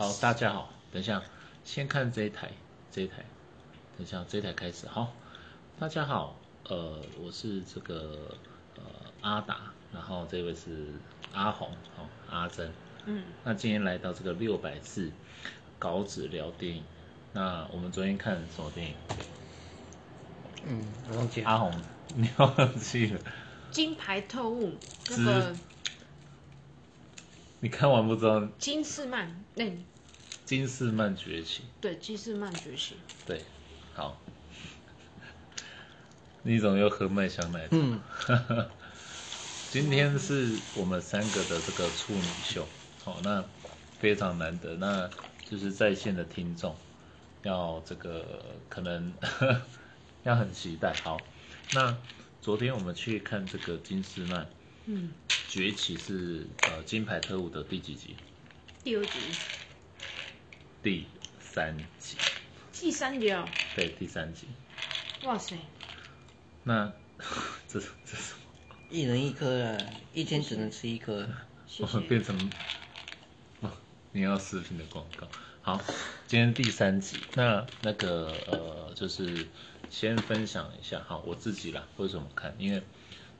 好，大家好，等一下，先看这一台，这一台，等一下，这一台开始。好，大家好，呃，我是这个呃阿达，然后这位是阿红，哦，阿珍。嗯，那今天来到这个六百字稿纸聊电影。那我们昨天看什么电影？嗯，我忘记。阿红，你忘记了？金牌特务那之个你看完不知道金士曼，那、金士曼崛起？对金士曼崛起，对，好。你怎么又喝麦香奶茶？嗯，今天是我们三个的这个处女秀，好，那非常难得，那就是在线的听众要这个可能 要很期待。好，那昨天我们去看这个金士曼嗯，崛起是呃金牌特务的第几集？第五集第三集，第三集哦，对，第三集。哇塞，那 这是这是什么？一人一颗啊，一天只能吃一颗。谢我们变。成哦你要视频的广告。好，今天第三集，那那个呃，就是先分享一下，好，我自己啦，为什么看？因为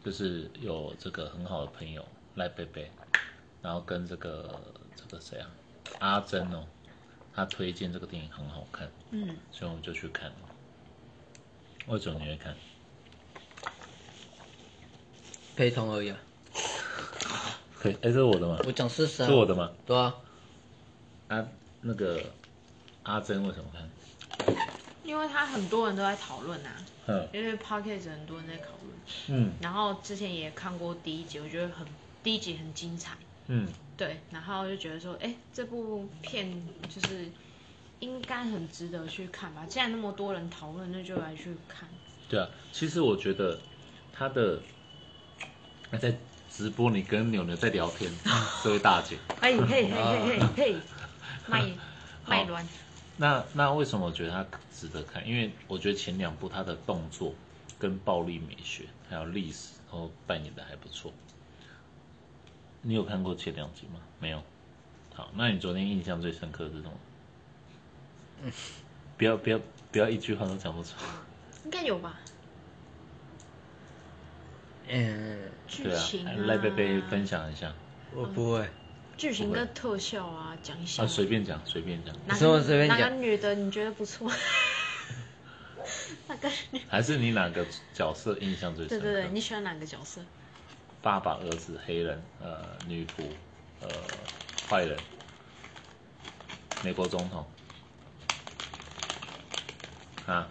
就是有这个很好的朋友赖贝贝，然后跟这个这个谁啊，阿珍哦，他推荐这个电影很好看，嗯，所以我们就去看了。为什么你会看？陪同而已啊。可以，哎，这是我的吗？我讲事实啊。是我的吗？对啊，啊，那个阿珍为什么看？因为他很多人都在讨论啊，嗯。因为 podcast 很多人在讨论，嗯。然后之前也看过第一集，我觉得很第一集很精彩，嗯，对，然后就觉得说，哎，这部片就是应该很值得去看吧，既然那么多人讨论，那就来去看。对啊，其实我觉得他的那在直播，你跟牛牛在聊天，这位大姐，哎，嘿嘿嘿嘿嘿，卖卖卵，那那为什么我觉得它值得看？因为我觉得前两部它的动作跟暴力美学还有历史，然后扮演的还不错。你有看过前两集吗？没有。好，那你昨天印象最深刻的是什么？不要不要不要一句话都讲不出。应该有吧？嗯，剧对情啊，，啊赖贝贝分享一下。我不会。剧情跟特效啊，讲一下。啊，随便讲，随便讲。哪什么随便讲女的你觉得不错？那个女，还是你哪个角色印象最深刻？对对对，你喜欢哪个角色？爸爸、儿子、黑人、呃，女仆、呃，坏人，美国总统。啊，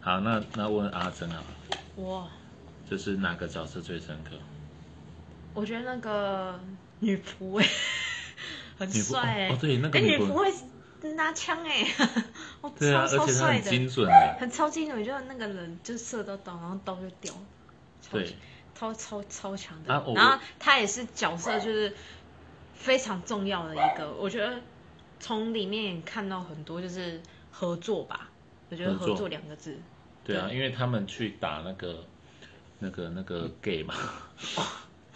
好，那那问阿珍啊，哇，就是哪个角色最深刻？我觉得那个女仆哎，很帅哎、哦哦对那个哎女仆。会拿枪哎、哦，超超帅的，精准哎。很超精准，就是那个人就射到刀，然后刀就掉了，超对，超超超强的。啊然后他也是角色，就是非常重要的一个，我觉得从里面也看到很多就是合作吧。我觉得合作两个字，对啊，对。因为他们去打那个那个那个 gay 嘛，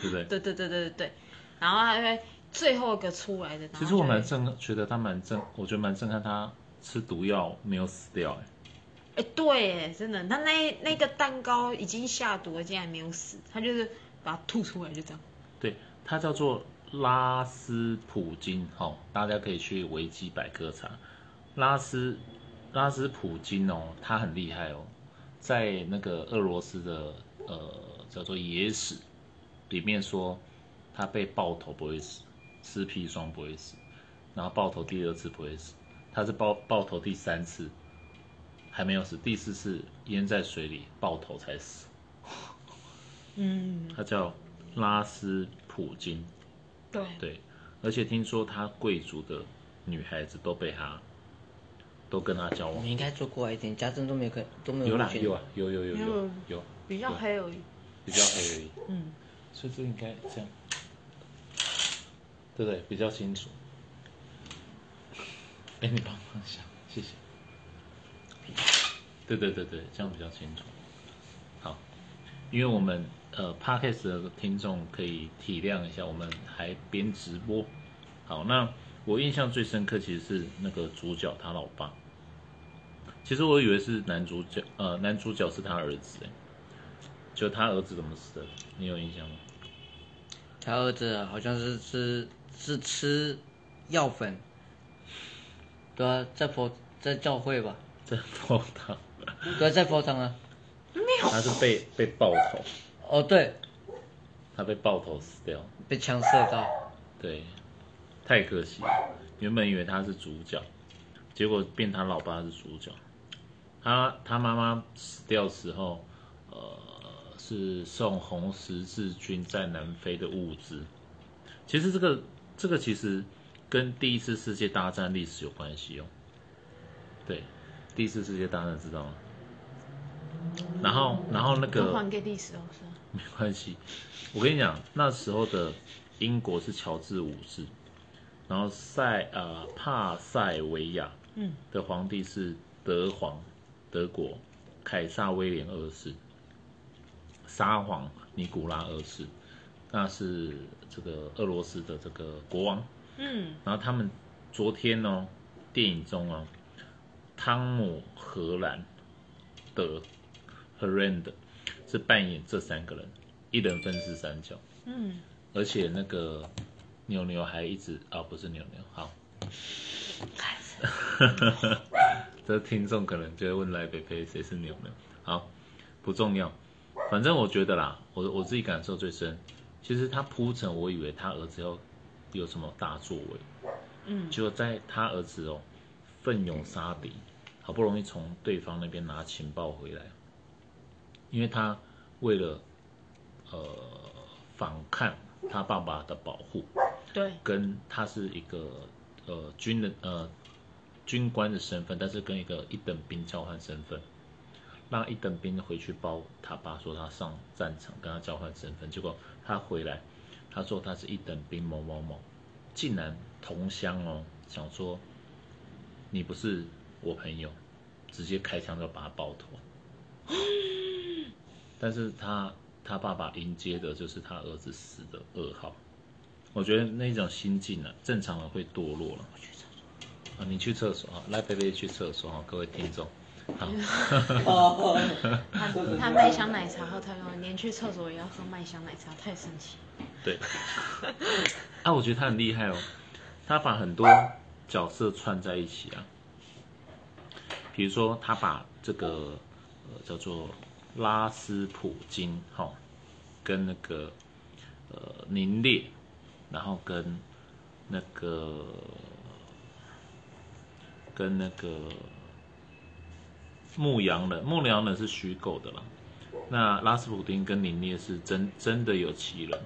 对不对？对对对对对对。然后他会最后一个出来的，其实我蛮震，觉得他蛮震，我觉得蛮震撼，他吃毒药没有死掉、哎，哎，对，哎，真的，他那那个蛋糕已经下毒了，竟然没有死，他就是把它吐出来，就这样。对，它叫做拉斯普京，哈、大家可以去维基百科查，拉斯拉斯普京哦，他很厉害哦，在那个俄罗斯的呃叫做野史里面说，他被爆头不会死，吃砒霜不会死，然后爆头第二次不会死，他是爆爆头第三次还没有死，第四次淹在水里爆头才死。嗯，他叫拉斯普京，对，对，而且听说他贵族的女孩子都被他，都跟他交往你。应该做过一点，家政都没有可都没有有啦有啊，有有有有有有，比较黑而已。比较黑而已，嗯，所以就应该这样，对不对？比较清楚。哎，你帮忙一下，谢谢。对对对对，这样比较清楚。好，因为我们呃 podcast 的听众可以体谅一下，我们还边直播，好好，那我印象最深刻其实是那个主角他老爸。其实我以为是男主角，呃，男主角是他儿子，哎，就他儿子怎么死的？你有印象吗？他儿子好像是吃是吃药粉，对啊，在佛在教会吧，在佛堂，对啊，在佛堂啊。他是被被爆头，哦，对，他被爆头死掉，被枪射到。对，太可惜了。原本以为他是主角，结果变他老爸是主角。他他妈妈死掉时候，呃，是送红十字军在南非的物资。其实这个这个其实跟第一次世界大战历史有关系哦。对，第一次世界大战知道吗？然后然后那个还给历史老师。没关系，我跟你讲，那时候的英国是乔治五世，然后塞呃帕塞维亚嗯的皇帝是德皇，德国凯撒威廉二世，沙皇尼古拉二世，那是这个俄罗斯的这个国王。嗯。然后他们昨天呢，电影中哦，汤姆荷兰的 h e r a n d 是扮演这三个人，一人分饰三角，嗯，而且那个牛牛还一直啊、不是牛牛，好，这听众可能就会问来北北谁是牛牛，好，不重要，反正我觉得啦，我我自己感受最深，其实他铺陈，我以为他儿子要有什么大作为，嗯。结果在他儿子哦奋勇杀敌，好不容易从对方那边拿情报回来，因为他为了呃反抗他爸爸的保护，对，跟他是一个呃军人呃军官的身份，但是跟一个一等兵交换身份，让一等兵回去报他爸说他上战场跟他交换身份，结果他回来，他说他是一等兵某某某，竟然同乡哦，想说你不是我朋友，直接开枪就把他爆头，但是他他爸爸迎接的就是他儿子死的噩耗。我觉得那种心境啊，正常人会堕落了。啊，你去厕所啊，来贝贝去厕所啊，各位听众。好，他他麦香奶茶后，他说连去厕所也要喝麦香奶茶，太神奇。对。啊，我觉得他很厉害哦，他把很多角色串在一起啊。比如说，他把这个呃叫做拉斯普京哈、跟那个呃宁烈，然后跟那个跟那个牧羊人，牧羊人是虚构的啦。那拉斯普丁跟林烈是真真的有其人。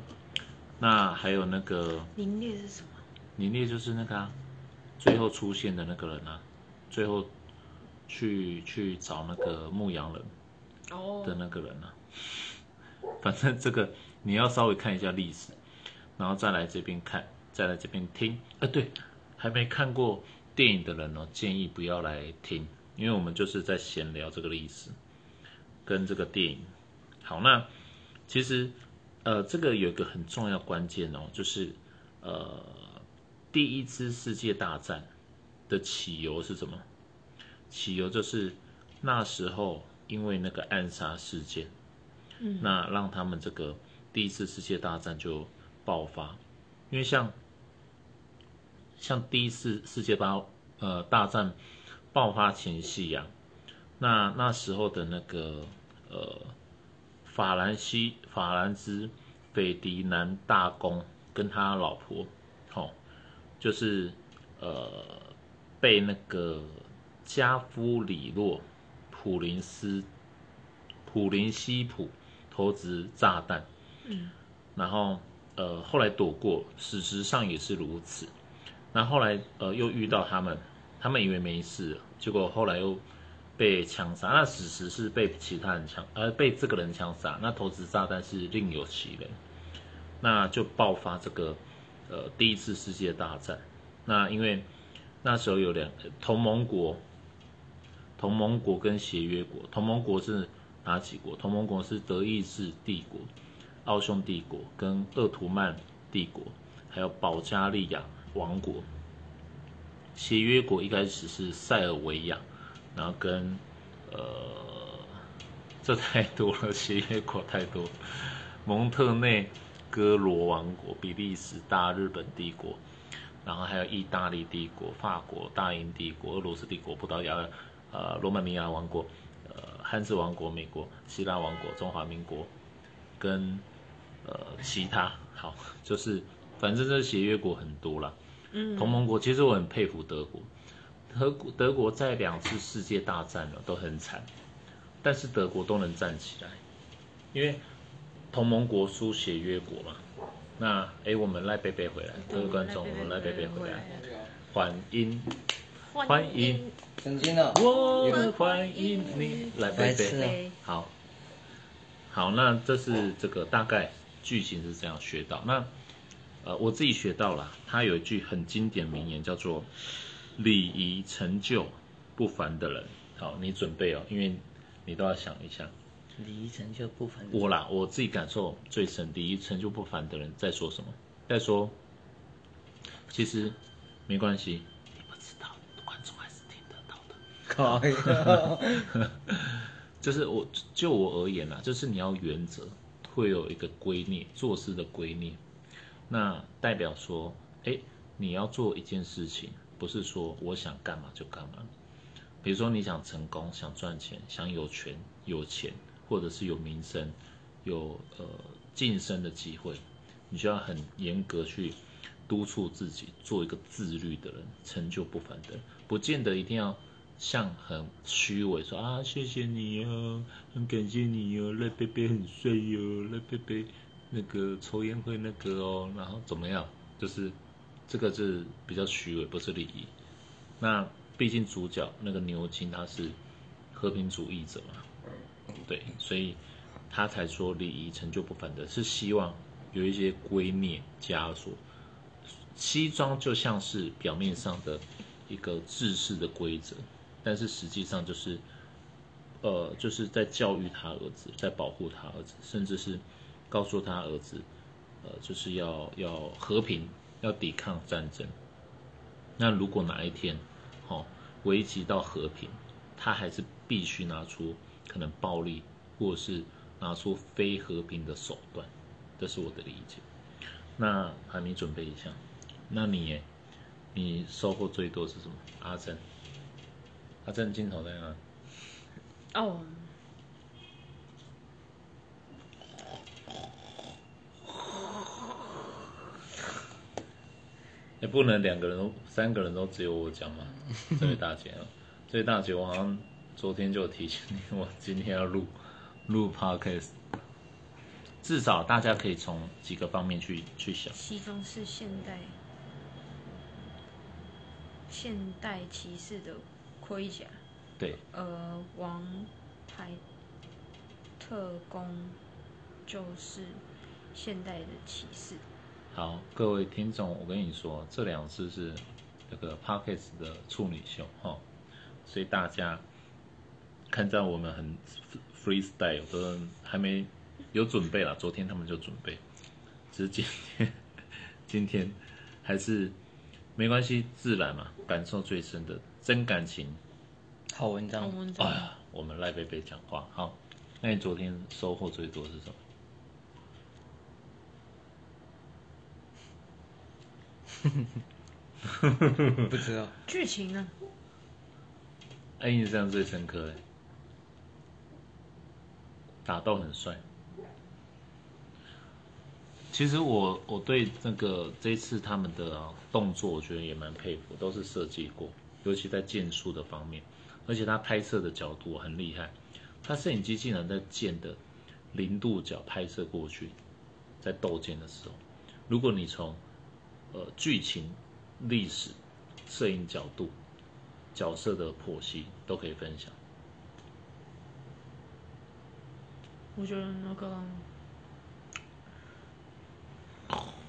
那还有那个凌冽是什么？林烈就是那个、啊、最后出现的那个人啊，最后去去找那个牧羊人的哦，那个人啊。反正这个你要稍微看一下历史，然后再来这边看，再来这边听。啊，对，还没看过电影的人哦，建议不要来听，因为我们就是在闲聊这个历史跟这个电影。好，那其实呃，这个有一个很重要关键哦，就是呃，第一次世界大战的起由是什么？起由就是那时候因为那个暗杀事件，嗯那让他们这个第一次世界大战就爆发，因为像像第一次世界大呃大战爆发前夕呀、那那时候的那个呃法兰西法兰兹斐迪南大公跟他老婆，哦，就是呃被那个加夫里洛普林斯普林西普投掷炸弹，嗯，然后呃后来躲过，事实上也是如此。那后来呃又遇到他们，他们以为没事，结果后来又被枪杀。那事实是被其他人枪，呃被这个人枪杀。那投掷炸弹是另有其人，那就爆发这个呃第一次世界大战。那因为那时候有两同盟国，同盟国跟协约国。同盟国是哪几国？同盟国是德意志帝国、奥匈帝国跟鄂图曼帝国，还有保加利亚王国。协约国一开始是塞尔维亚，然后跟呃，这太多了，协约国太多，蒙特内哥罗王国、比利时、大日本帝国，然后还有意大利帝国、法国、大英帝国、俄罗斯帝国、葡萄牙呃罗马尼亚王国、呃汉斯王国、美国、希腊王国、中华民国，跟呃其他，好，就是反正这协约国很多啦。嗯，同盟国其实我很佩服德国，德国德国在两次世界大战了都很惨，但是德国都能站起来，因为同盟国输协约国嘛。那哎，我们赖贝贝回来，各位观众，我们赖贝贝回来，欢迎。欢迎，曾经的我们欢迎你来贝贝。好，好，那这是这个大概剧情是这样学到。那呃，我自己学到了，他有一句很经典名言，叫做“礼仪成就不凡的人”。好，你准备哦，因为你都要想一下。礼仪成就不凡。我啦，我自己感受最深，礼仪成就不凡的人在说什么？在说，其实没关系，你不知道，观众还是听得到的。可以，就是我就我而言啦，就是你要原则，会有一个规律，做事的规律。那代表说，哎，你要做一件事情，不是说我想干嘛就干嘛。比如说你想成功，想赚钱，想有权有钱，或者是有名声，有呃晋升的机会，你就要很严格去督促自己，做一个自律的人，成就不凡的人，不见得一定要像很虚伪说啊，谢谢你哦，很感谢你哦，赖贝贝很帅哟、赖贝贝那个抽烟会那个哦，然后怎么样？就是这个是比较虚伪，不是礼仪。那毕竟主角那个牛津他是和平主义者嘛，对，所以他才说礼仪成就不凡的，是希望有一些规念枷锁。西装就像是表面上的一个制式的规则，但是实际上就是，呃，就是在教育他儿子，在保护他儿子，甚至是告诉他儿子，呃，就是要要和平，要抵抗战争。那如果哪一天，哦，危及到和平，他还是必须拿出可能暴力，或者是拿出非和平的手段，这是我的理解。那海明准备一下，那你，你收获最多是什么？阿珍，阿珍镜头在哪？哦，也不能两个人都三个人都只有我讲嘛，这位大姐啊，这位大姐，我好像昨天就有提醒你，我今天要录录 podcast，至少大家可以从几个方面去去想。西装是现代现代骑士的盔甲，对，呃，王牌特工就是现代的骑士。好，各位听众，我跟你说，这两次是那个 podcast 的处女秀哈，所以大家看在我们很 freestyle，都还没有准备了，昨天他们就准备，只是今天今天还是没关系，自然嘛，感受最深的真感情。好文章好，文章哎呀，我们赖贝贝讲话好，那你昨天收获最多是什么？不知道。剧情呢？哎，印象最深刻哎，打斗很帅。其实我我对那个这一次他们的动作，我觉得也蛮佩服，都是设计过，尤其在剑术的方面，而且他拍摄的角度很厉害，他摄影机竟然在剑的零度角拍摄过去，在斗剑的时候，如果你从呃剧情、历史、摄影角度、角色的剖析都可以分享。我觉得那个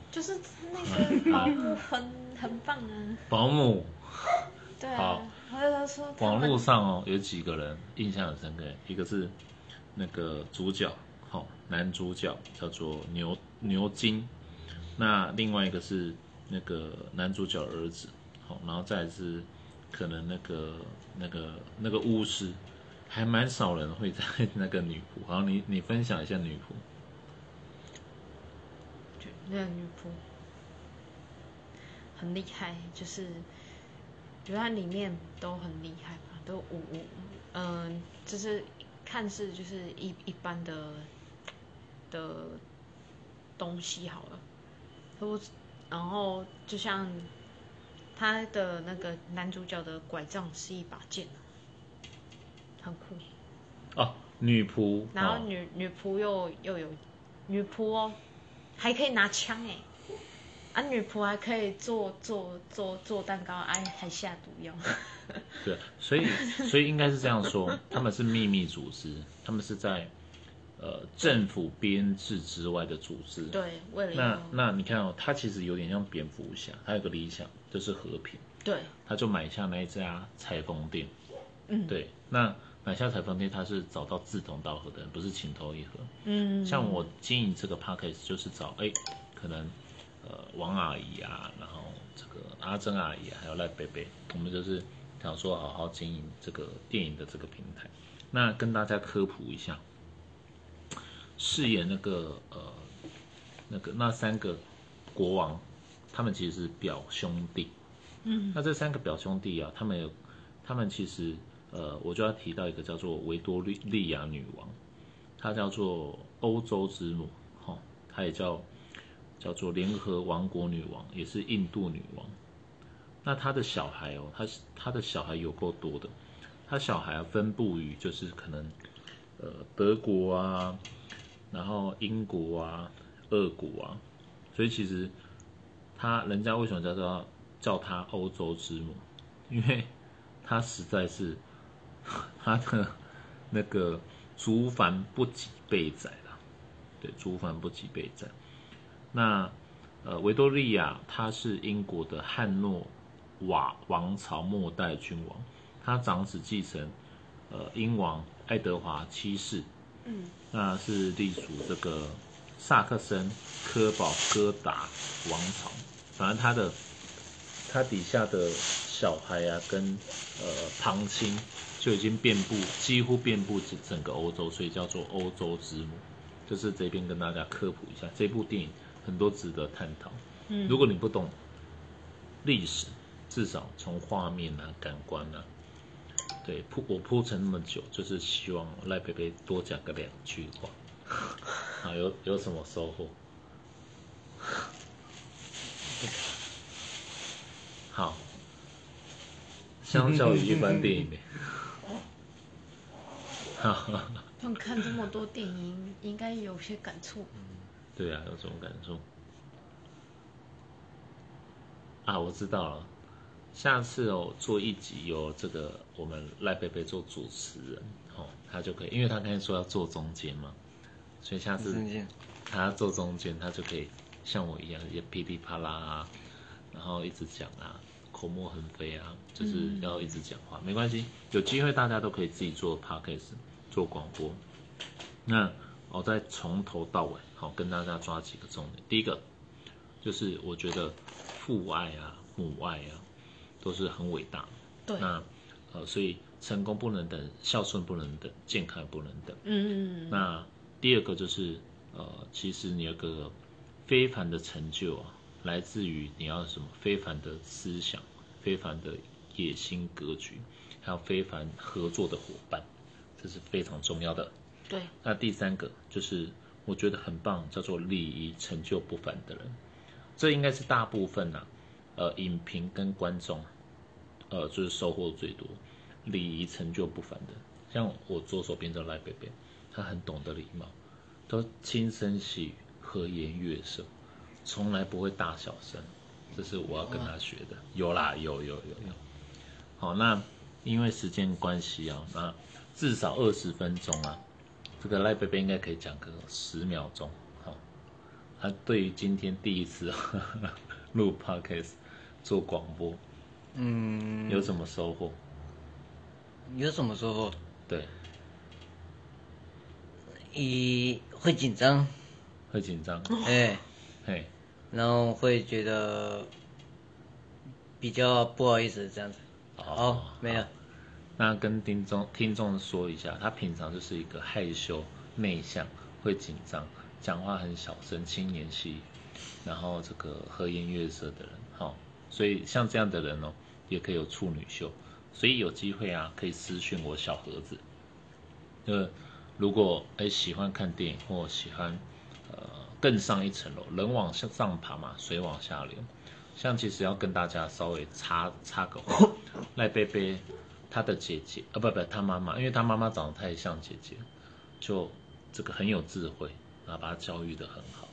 就是那个 保姆很很棒啊，保姆，对啊好，然后他说网络上哦有几个人印象很深刻，一个是那个主角，好、男主角叫做牛牛津，那另外一个是那个男主角儿子，好，然后再是可能那个那个那个巫师，还蛮少人会在 那个女仆。好，你你分享一下女仆。那个女仆很厉害，就是觉得它里面都很厉害吧，都嗯，就是看似就是一一般的的东西好了，都然后就像他的那个男主角的拐杖是一把剑，很酷。哦，女仆，然后哦女、女仆又又有女仆哦，还可以拿枪哎，啊女仆还可以做做做做蛋糕，哎还下毒药，对，所以所以应该是这样说，他们是秘密组织，他们是在呃政府编制之外的组织。对，为了那那你看哦，他其实有点像蝙蝠侠，他有个理想就是和平，对他就买下那一家裁缝店。嗯对，那买下裁缝店，他是找到志同道合的人，不是情投意合。嗯像我经营这个 p a c k a g e 就是找哎，可能呃王阿姨啊，然后这个阿珍阿姨、啊，还有赖贝贝，我们就是想说好好经营这个电影的这个平台。那跟大家科普一下，饰演那个呃那个那三个国王，他们其实是表兄弟。嗯那这三个表兄弟啊，他们有，他们其实呃，我就要提到一个叫做维多利利亚女王，她叫做欧洲之母，哈、她也叫叫做联合王国女王，也是印度女王。那她的小孩哦，她她的小孩有够多的，她小孩啊分布于就是可能呃德国啊，然后英国啊、俄国啊，所以其实他人家为什么叫做叫他欧洲之母？因为他实在是他的那个族繁不及备载啦，对，族繁不及备载。那呃，维多利亚他是英国的汉诺瓦王朝末代君王，他长子继承呃英王爱德华七世，嗯那是隶属这个萨克森科堡哥达王朝，反正他的他底下的小孩啊，跟呃旁亲就已经遍布，几乎遍布整整个欧洲，所以叫做欧洲之母。就是这边跟大家科普一下，这部电影很多值得探讨。嗯如果你不懂历史，至少从画面啊、感官啊，对铺我铺陈那么久，就是希望赖贝贝多讲个两句话。啊，有有什么收获？好，相较于一般电影呢，哈哈，看这么多电影，应该有些感触。对啊，有什么感受？啊，我知道了，下次哦做一集由这个我们赖贝贝做主持人，哦，他就可以，因为他刚才说要坐中间嘛，所以下次他坐中间，他就可以像我一样也噼里啪啦啊，然后一直讲啊，口沫横飞啊，就是要一直讲话，没关系，有机会大家都可以自己做 podcast 做广播。那我再从头到尾，好跟大家抓几个重点。第一个就是我觉得父爱啊、母爱啊都是很伟大的。对，那呃，所以成功不能等，孝顺不能等，健康不能等。嗯嗯，那第二个就是呃，其实你有个非凡的成就啊，来自于你要什么非凡的思想、非凡的野心格局，还有非凡合作的伙伴，这是非常重要的。对，那第三个就是我觉得很棒，叫做礼仪成就不凡的人，这应该是大部分呐、呃，影评跟观众，呃，就是收获最多，礼仪成就不凡的。像我左手边这赖贝贝，他很懂得礼貌，都轻声细语，和颜悦色，从来不会大小声，这是我要跟他学的。有啦，有有有有。好，那因为时间关系啊，那至少二十分钟啊，这个赖贝贝应该可以讲个十秒钟。好，他对于今天第一次 录 podcast 做广播。嗯，有什么收获？有什么收获？对，一会紧张，会紧张，哎，嘿，然后会觉得比较不好意思这样子。哦。哦，没有，那跟听众听众说一下，他平常就是一个害羞、内向、会紧张、讲话很小声、轻言细语，然后这个和颜悦色的人，哈、所以像这样的人哦，也可以有处女秀，所以有机会啊，可以私讯我小盒子。呃，如果哎喜欢看电影或喜欢呃更上一层楼，人往上爬嘛，水往下流。像其实要跟大家稍微插插个话，赖贝贝她的姐姐啊，不不，她妈妈，因为她妈妈长得太像姐姐，就这个很有智慧，然后把她教育的很好，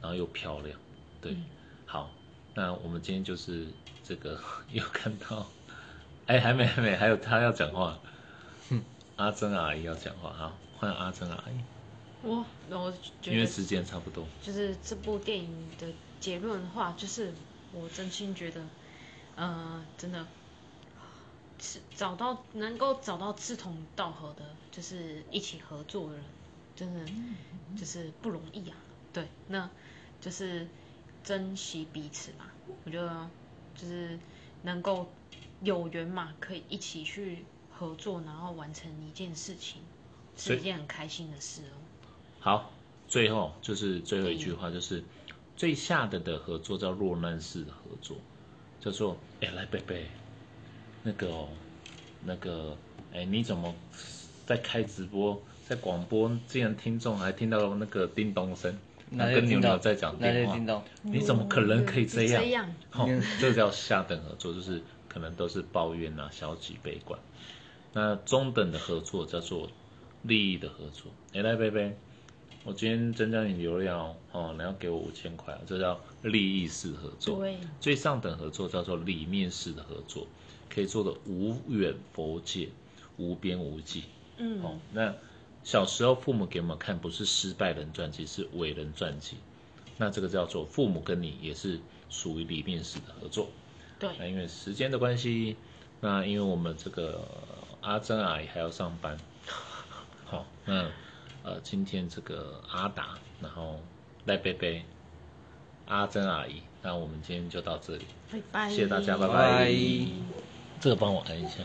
然后又漂亮，对，好，那我们今天就是这个 有看到，哎，还没还没，还有他要讲话，阿珍阿姨要讲话，好，换阿珍阿姨，我我觉得因为时间差不多，就是这部电影的结论的话，就是我真心觉得，呃，真的是找到能够找到志同道合的，就是一起合作的人，真的就是不容易啊。对，那就是珍惜彼此嘛。我觉得就是能够有缘嘛，可以一起去合作，然后完成一件事情，是一件很开心的事哦。好，最后就是最后一句话，就是最下的的合作叫落难式的合作，叫做哎来贝贝，那个哦，那个哎你怎么在开直播，在广播，竟然听众还听到那个叮咚声，跟牛牛在讲电话？你怎么可能可以这样？这样哦，这叫下等合作，就是可能都是抱怨啊、消极悲观。那中等的合作叫做利益的合作。哎，来贝贝，我今天增加你流量哦，哦，你要给我五千块，这叫利益式合作。对，最上等合作叫做理念式的合作，可以做的无远佛界，无边无际。嗯，哦，那小时候父母给我们看不是失败人传记，是伟人传记。那这个叫做父母跟你也是属于理念式的合作。对，那因为时间的关系，那因为我们这个阿珍阿姨还要上班，好，那呃今天这个阿达，然后赖贝贝，阿珍阿姨，那我们今天就到这里，拜拜，谢谢大家拜拜这个帮我按一下。